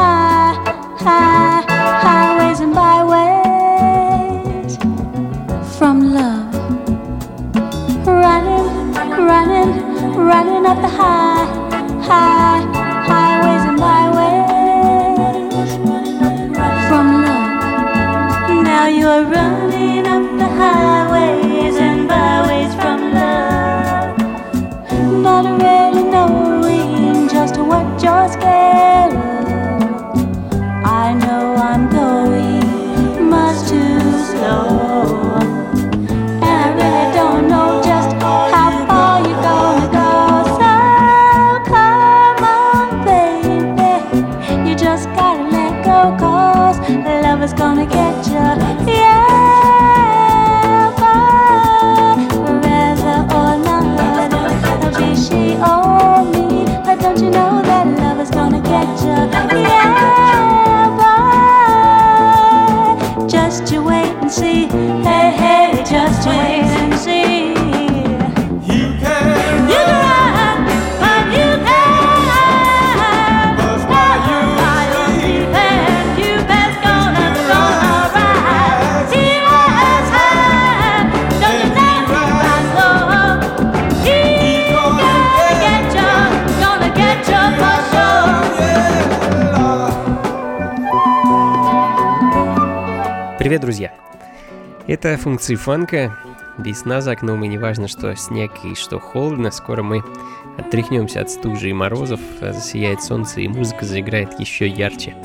นะคะ Привет, друзья! Это функции фанка. Весна за окном, и не важно, что снег и что холодно, скоро мы отряхнемся от стужи и морозов, засияет солнце, и музыка заиграет еще ярче.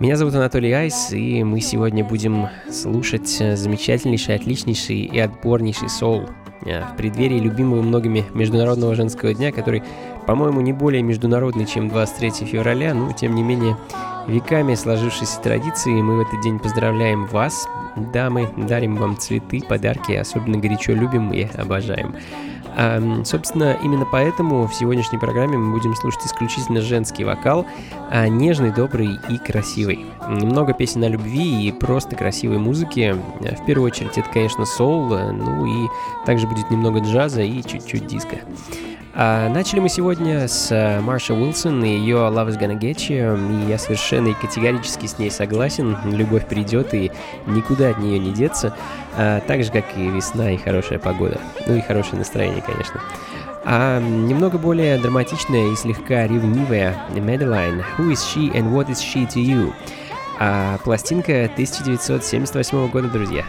Меня зовут Анатолий Айс, и мы сегодня будем слушать замечательнейший, отличнейший и отборнейший соул э, в преддверии любимого многими Международного женского дня, который, по-моему, не более международный, чем 23 февраля, но, тем не менее, веками сложившейся традиции мы в этот день поздравляем вас, дамы, дарим вам цветы, подарки, особенно горячо любим и обожаем. А, собственно, именно поэтому в сегодняшней программе мы будем слушать исключительно женский вокал, а нежный, добрый и красивый. Немного песен о любви и просто красивой музыки. В первую очередь это, конечно, соул, ну и также будет немного джаза и чуть-чуть диска. А, начали мы сегодня с э, Марша Уилсон и ее Love is Gonna Get You, и я совершенно и категорически с ней согласен, любовь придет и никуда от нее не деться, а, так же, как и весна и хорошая погода, ну и хорошее настроение, конечно. А немного более драматичная и слегка ревнивая Madeline Who is she and what is she to you? А, пластинка 1978 года, друзья.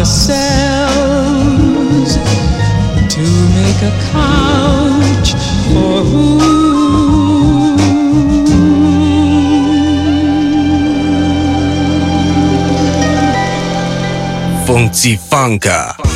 Ourselves to make a couch for who Funky Funka.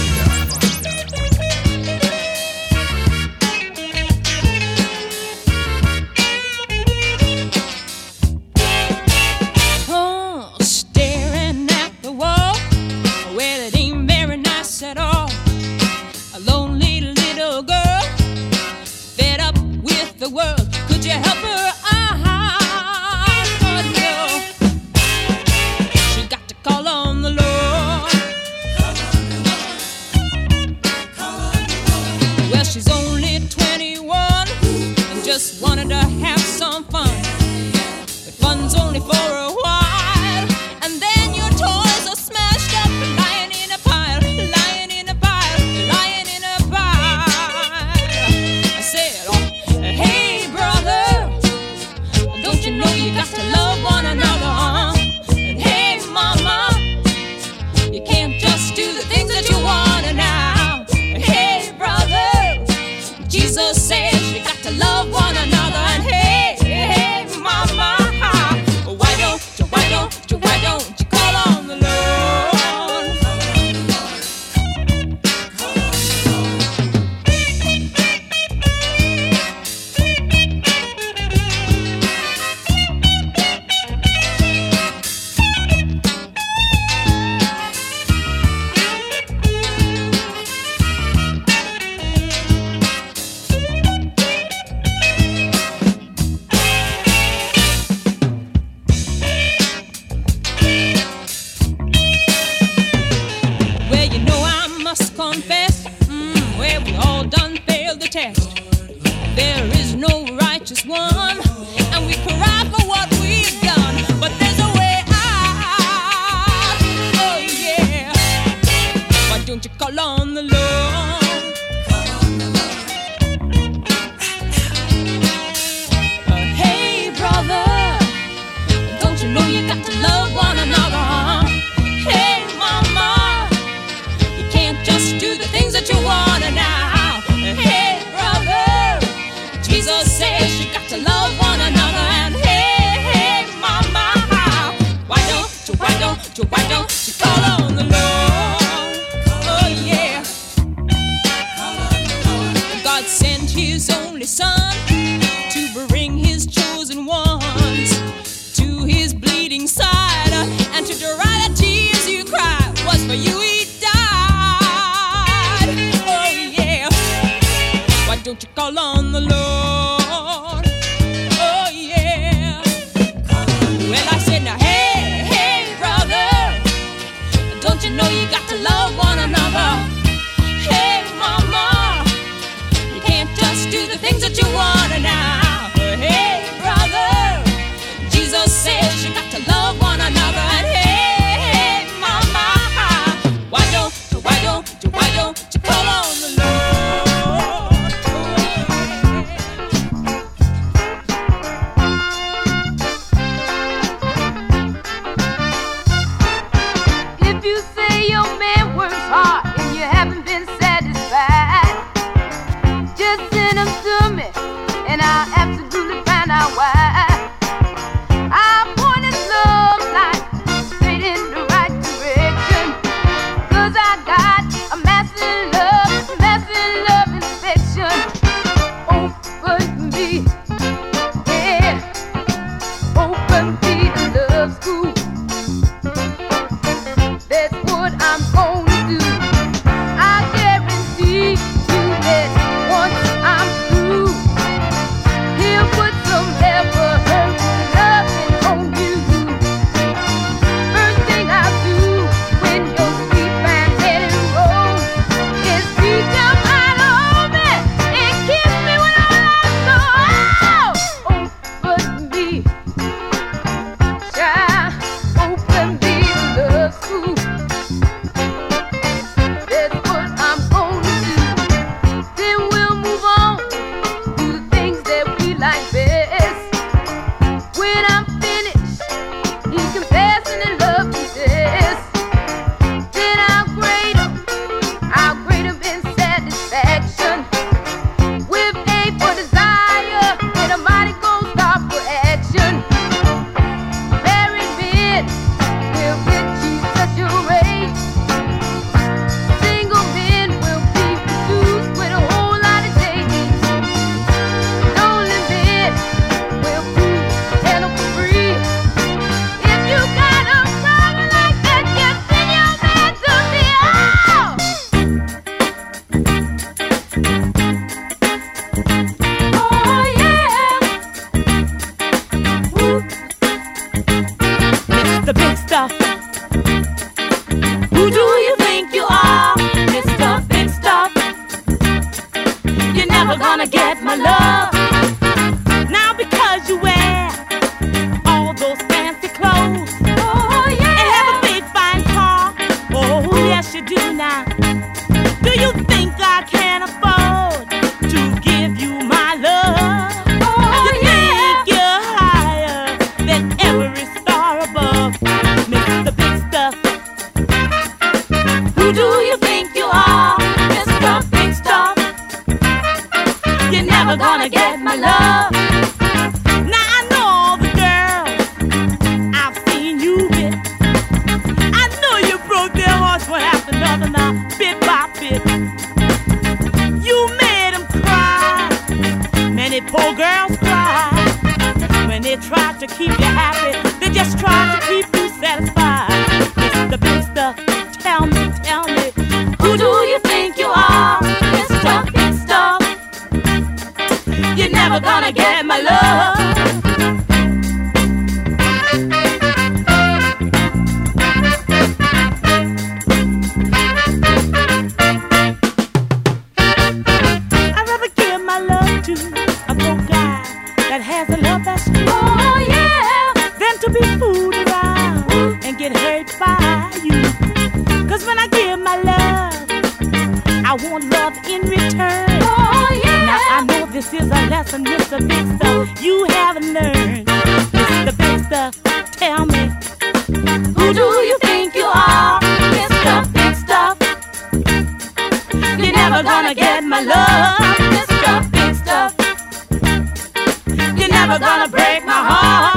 Gonna break my heart,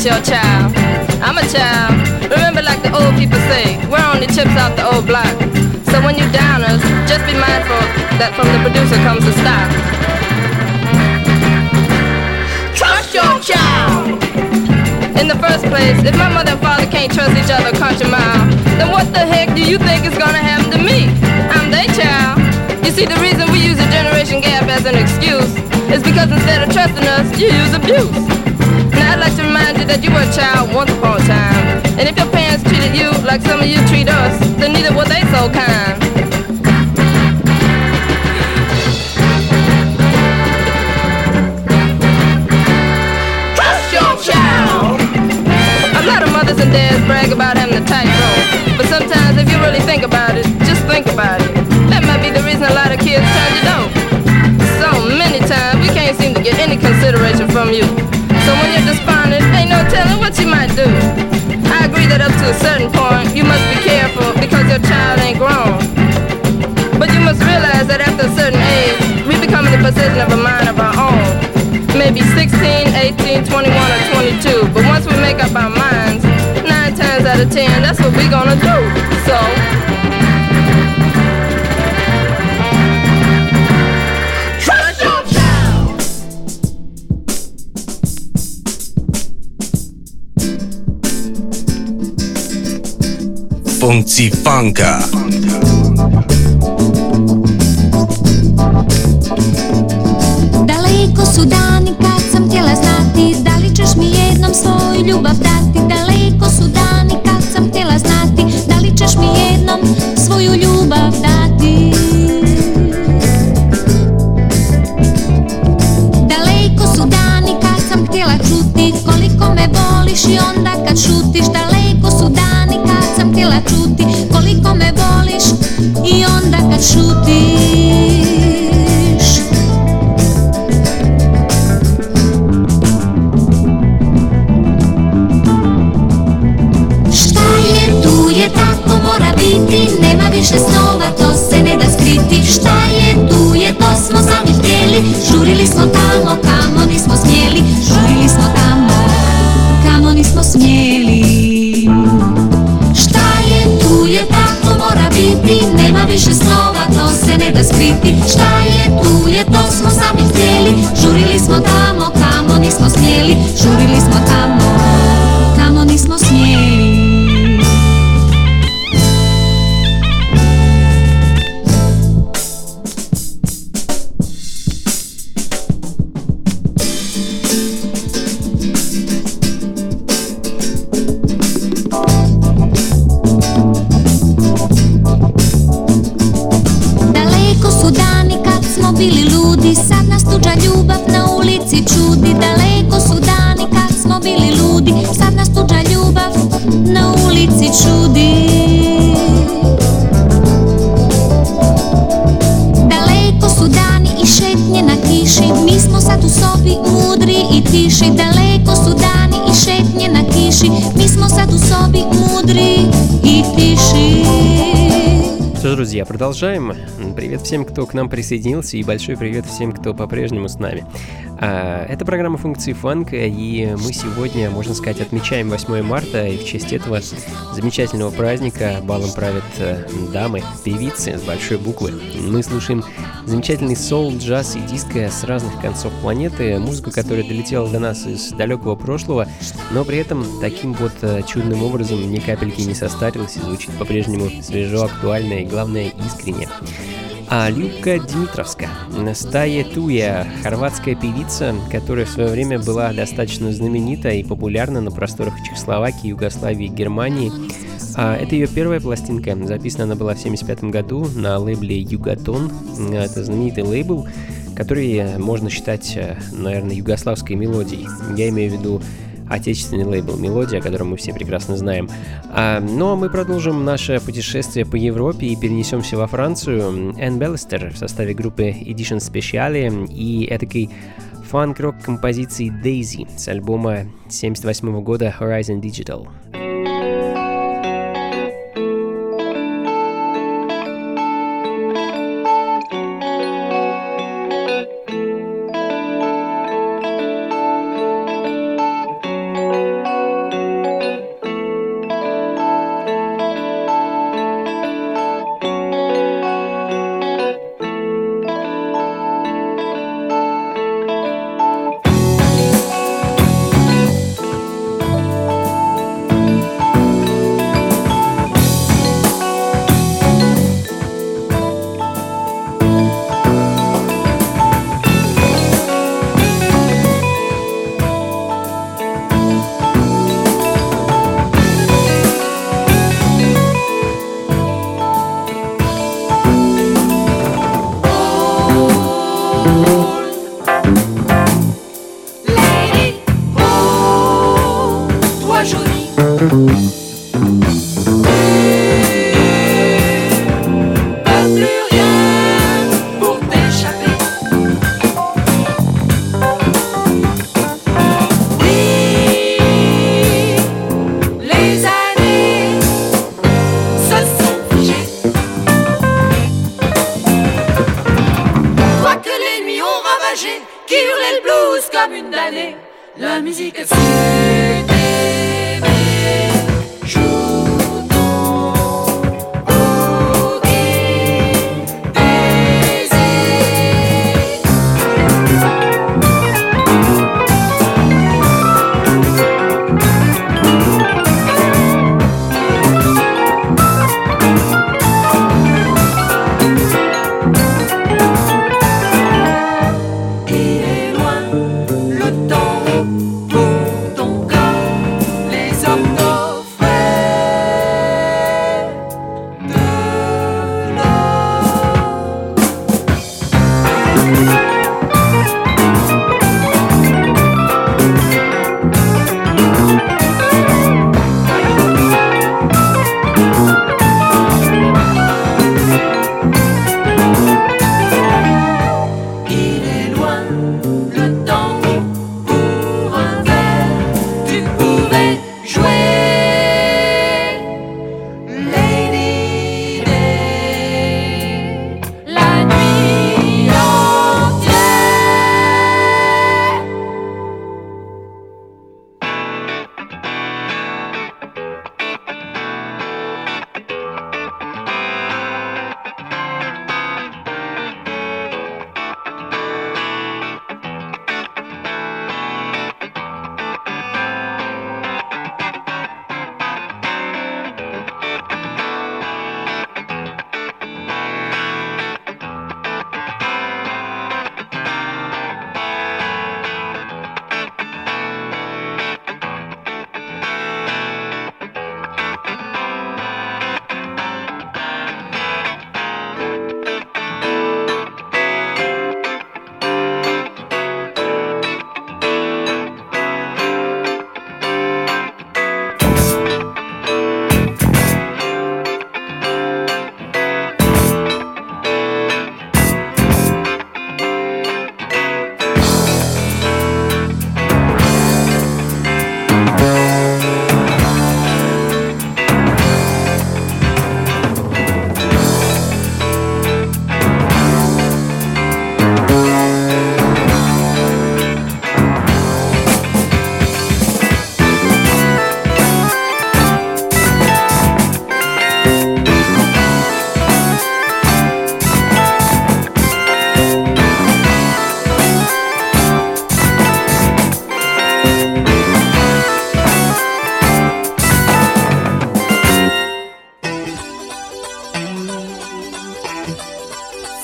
trust your child. I'm a child. Remember, like the old people say, we're only chips out the old block. So when you downers, just be mindful that from the producer comes the stock. Trust your child. In the first place, if my mother and father can't trust each other a country mile, then what the heck do you think is gonna happen to me? I'm their child. You see, the reason we use a generation gap as an excuse is because instead of trusting us, you use abuse. I'd like to remind you that you were a child once upon a time. And if your parents treated you like some of you treat us, then neither were they so kind. Trust your child. A lot of mothers and dads brag about having a tight rope. But sometimes if you really think about it, just think about it. That might be the reason a lot of kids turn to dope. So many times we can't seem to get any consideration from you. You're despondent, ain't no telling what you might do. I agree that up to a certain point, you must be careful because your child ain't grown. But you must realize that after a certain age, we become in the possession of a mind of our own. Maybe 16, 18, 21, or 22. But once we make up our minds, nine times out of ten, that's what we're gonna do. So, Funzifanka. Daleko su dani kad sam htjela znati Da li ćeš mi jednom svoju ljubav dati Daleko su dani kad sam htjela znati Da li ćeš mi jednom svoju ljubav dati Koliko me voliš i onda kad šutiš Žurili smo tamo друзья, продолжаем. Привет всем, кто к нам присоединился, и большой привет всем, кто по-прежнему с нами. А, Это программа функции фанка, и мы сегодня, можно сказать, отмечаем 8 марта, и в честь этого замечательного праздника балом правят э, дамы, певицы с большой буквы. Мы слушаем замечательный соул, джаз и диско с разных концов планеты, музыку, которая долетела до нас из далекого прошлого, но при этом таким вот э, чудным образом ни капельки не состарилась и звучит по-прежнему свежо, актуально и, главное, искренне. А Любка Дмитровска, Стая Туя, хорватская певица, которая в свое время была достаточно знаменита и популярна на просторах Чехословакии, Югославии и Германии. А это ее первая пластинка, записана она была в 1975 году на лейбле Югатон. Это знаменитый лейбл, который можно считать, э, наверное, югославской мелодией. Я имею в виду отечественный лейбл «Мелодия», о котором мы все прекрасно знаем. А, ну а мы продолжим наше путешествие по Европе и перенесемся во Францию. Энн Беллестер в составе группы Edition Speciale и этакой фанк-рок композиции Daisy с альбома 78 года Horizon Digital.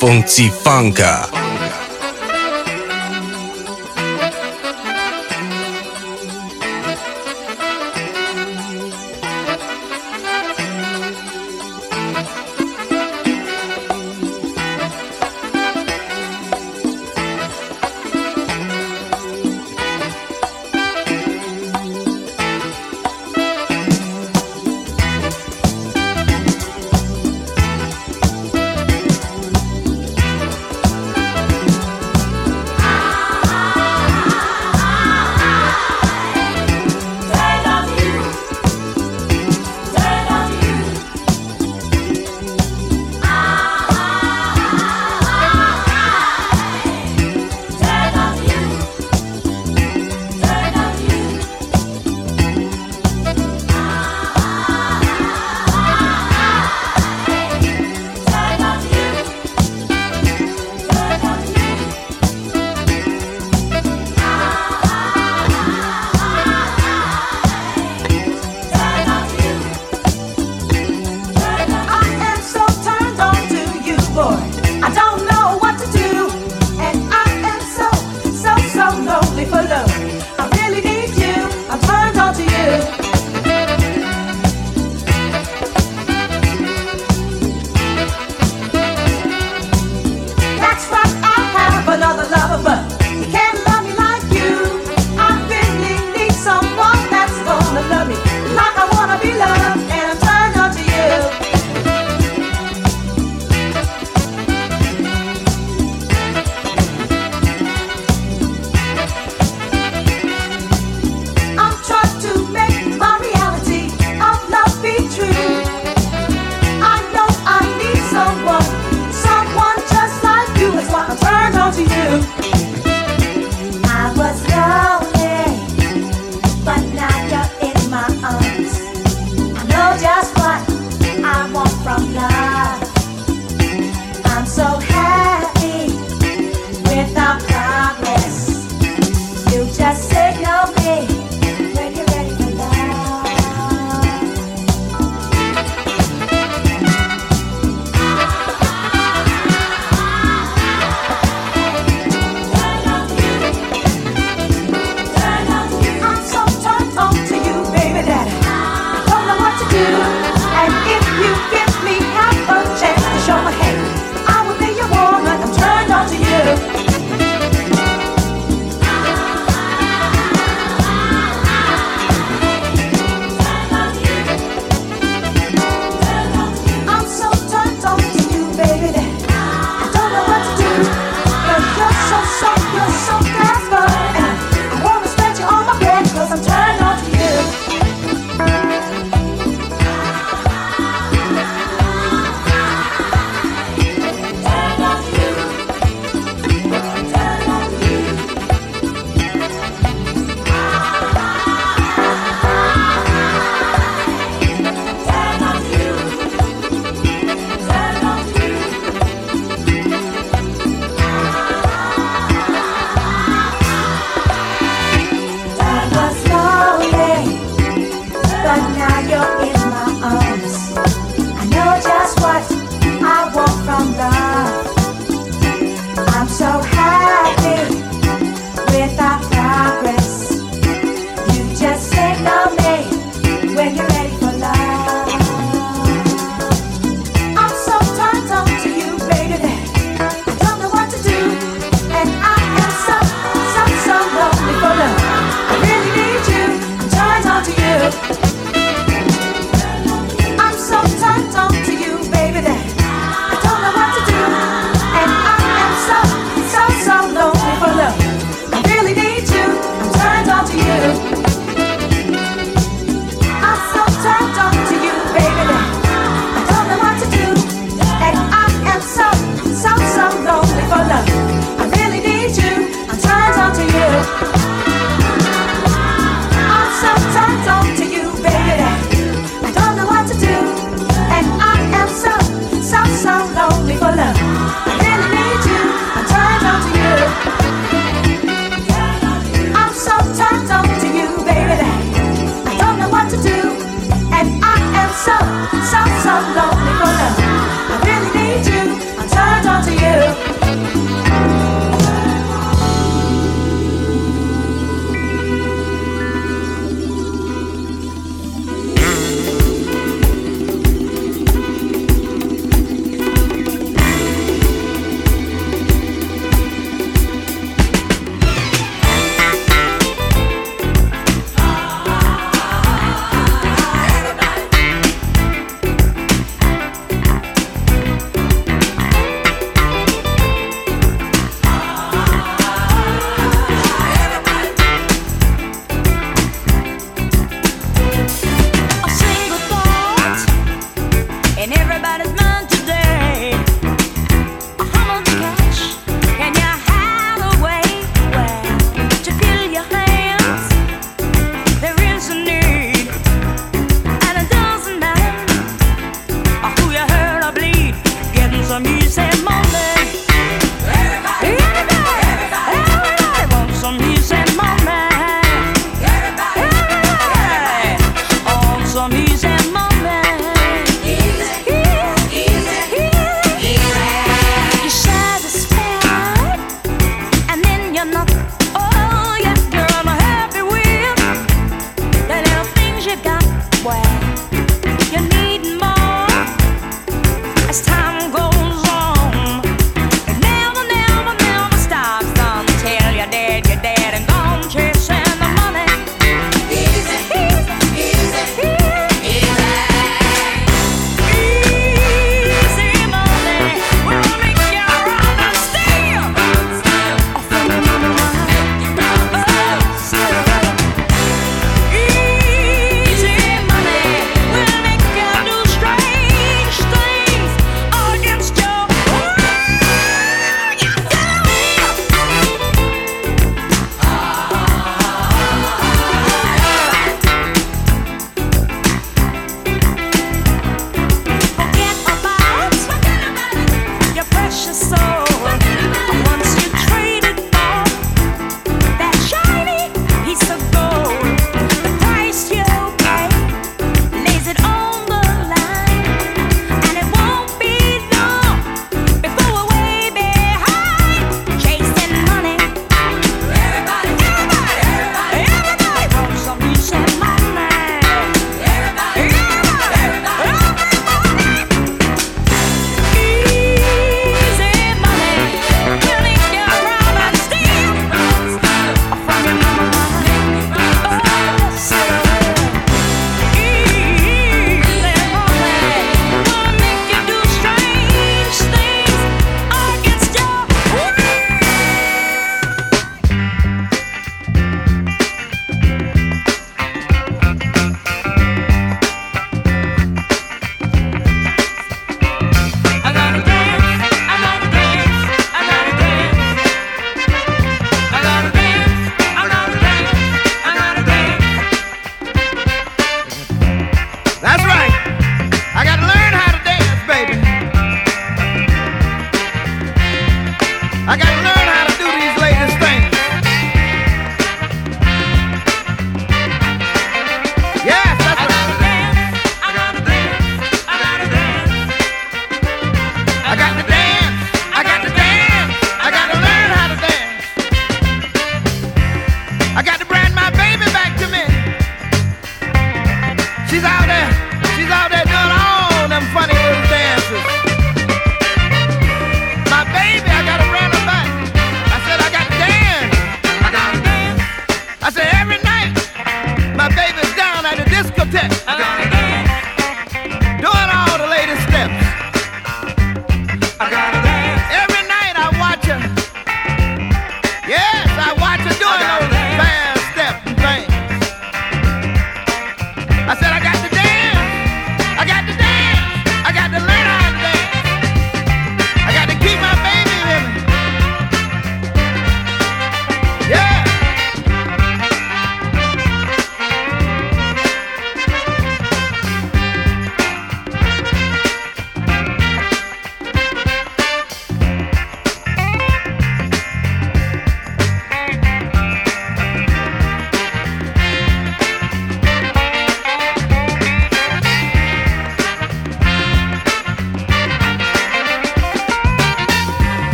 Funky Funka.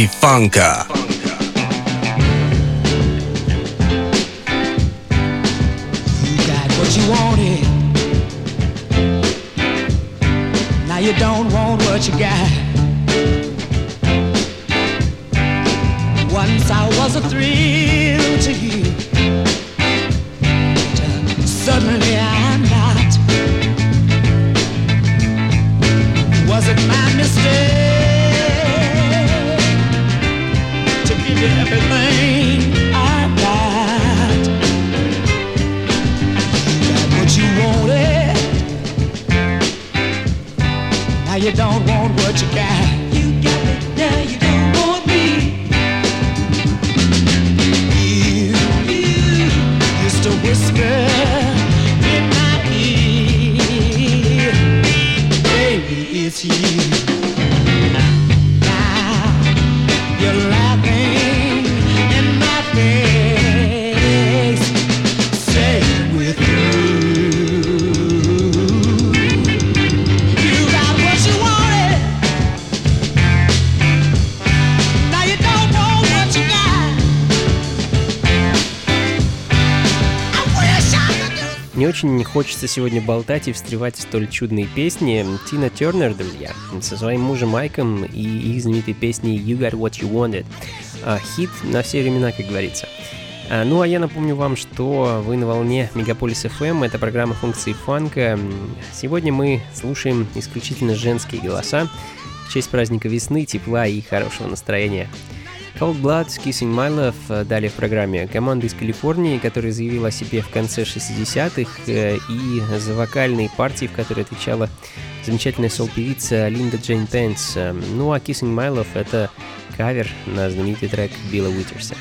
Funka. удается сегодня болтать и встревать столь чудные песни Тина Тернер, друзья, со своим мужем Майком и их знаменитой песней You Got What You Wanted. А, хит на все времена, как говорится. А, ну а я напомню вам, что вы на волне Мегаполис FM, эм. это программа функции фанка. Сегодня мы слушаем исключительно женские голоса в честь праздника весны, тепла и хорошего настроения. Cold Blood с Kissing My Love э, далее в программе. Команда из Калифорнии, которая заявила о себе в конце 60-х э, и за вокальные партии, в которой отвечала замечательная сол-певица Линда Джейн Пенс. Э, ну а Kissing My Love — это кавер на знаменитый трек Билла Уитерса.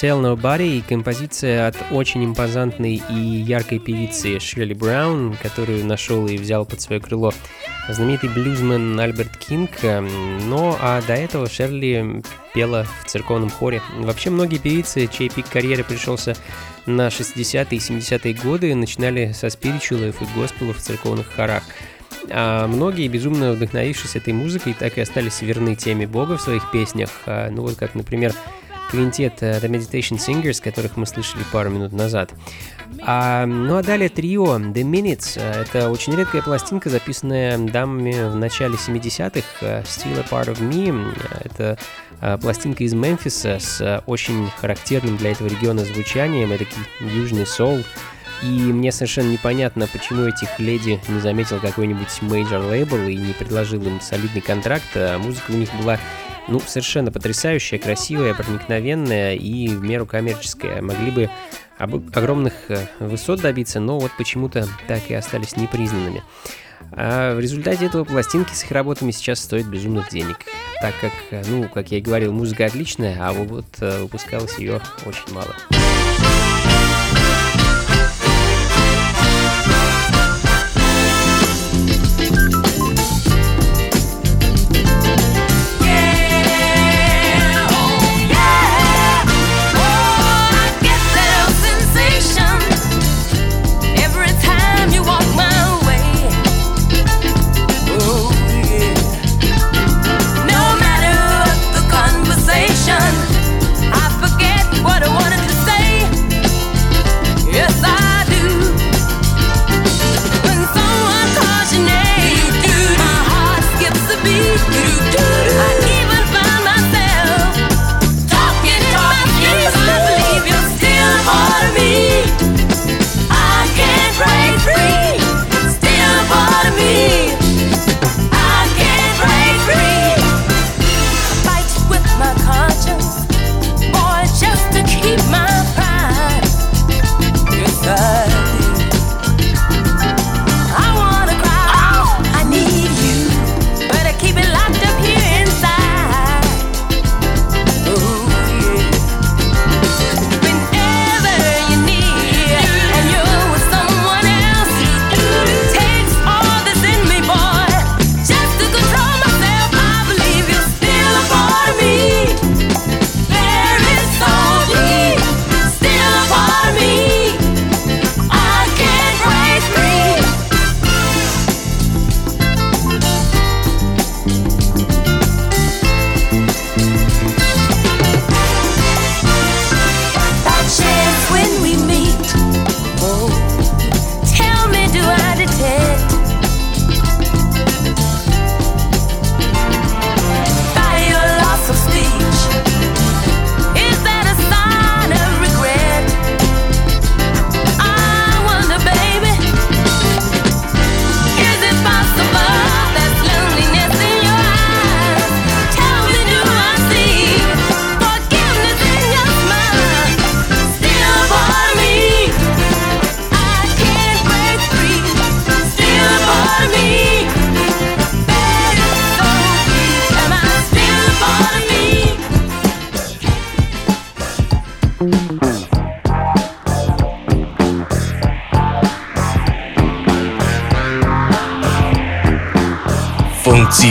Tell nobody – композиция от очень импозантной и яркой певицы Ширли Браун, которую нашел и взял под свое крыло знаменитый блюзмен Альберт Кинг. Но а до этого Шерли пела в церковном хоре. Вообще многие певицы, чей пик карьеры пришелся на 60-е и 70-е годы, начинали со спиричулов и госпелов в церковных хорах. А многие, безумно вдохновившись этой музыкой, так и остались верны теме Бога в своих песнях. А, ну вот как, например, квинтет э, The Meditation Singers, которых мы слышали пару минут назад. А, ну а далее трио The Minutes. Э, Это очень редкая пластинка, записанная дамами в начале 70-х. э, Still a Part of Me. Это пластинка из Мемфиса с очень характерным для этого региона звучанием. Это южный соул. И мне совершенно непонятно, почему этих леди не заметил какой-нибудь major label и не предложил им солидный контракт. Музыка у них была ну, совершенно потрясающая, красивая, проникновенная и в меру коммерческая. Могли бы об- огромных э, высот добиться, но вот почему-то так и остались непризнанными. А в результате этого пластинки с их работами сейчас стоят безумных денег, так как, э, ну, как я и говорил, музыка отличная, а вот э, выпускалось ее очень мало.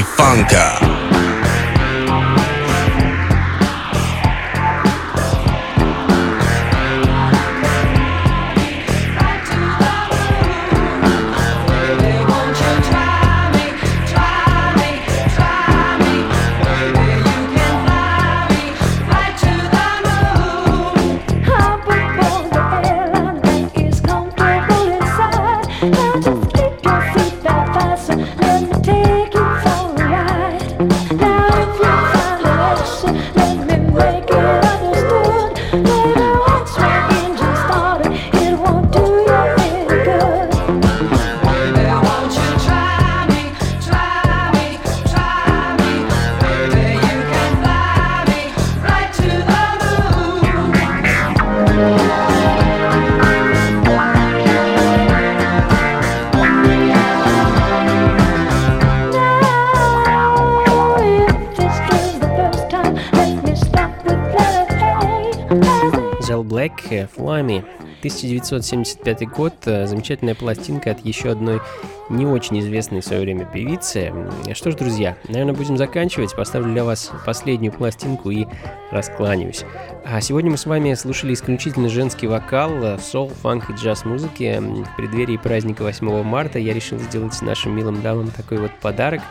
Funka. 1975 год, э, замечательная пластинка от еще одной не очень известной в свое время певицы. Что ж, друзья, наверное, будем заканчивать. Поставлю для вас последнюю пластинку и раскланяюсь. А сегодня мы с вами слушали исключительно женский вокал в сол, фанк и джаз музыке. В преддверии праздника 8 марта я решил сделать нашим милым дамам такой вот подарок.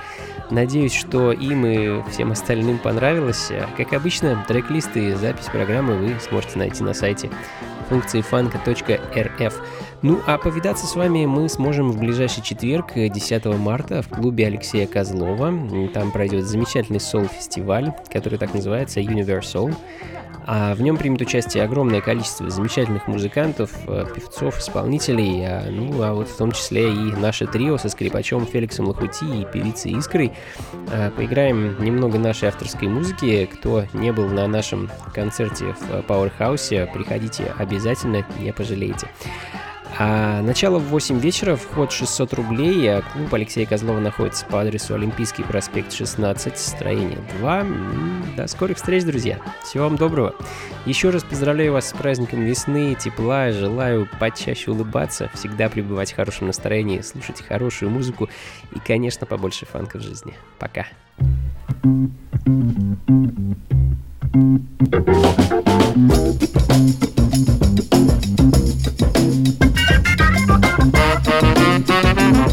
Надеюсь, что им и всем остальным понравилось. Как обычно, трек-листы и запись программы вы сможете найти на сайте функции фанка.рф. Ну а повидаться с вами мы сможем в ближайший четверг, 10 марта, в клубе Алексея Козлова. Там пройдет замечательный сол-фестиваль, который так называется Universal. А в нем примет участие огромное количество замечательных музыкантов, э, певцов, исполнителей, а, ну а вот в том числе и наше трио со скрипачом Феликсом Лохути и певицей Искрой. А, поиграем немного нашей авторской музыки. Кто не был на нашем концерте в Powerhouse, приходите обязательно, не пожалеете. А начало в 8 вечера, вход 600 рублей. А клуб Алексея Козлова находится по адресу Олимпийский проспект 16, строение 2. До скорых встреч, друзья. Всего вам доброго. Еще раз поздравляю вас с праздником весны, тепла. Желаю почаще улыбаться, всегда пребывать в хорошем настроении, слушать хорошую музыку и, конечно, побольше фанка в жизни. Пока.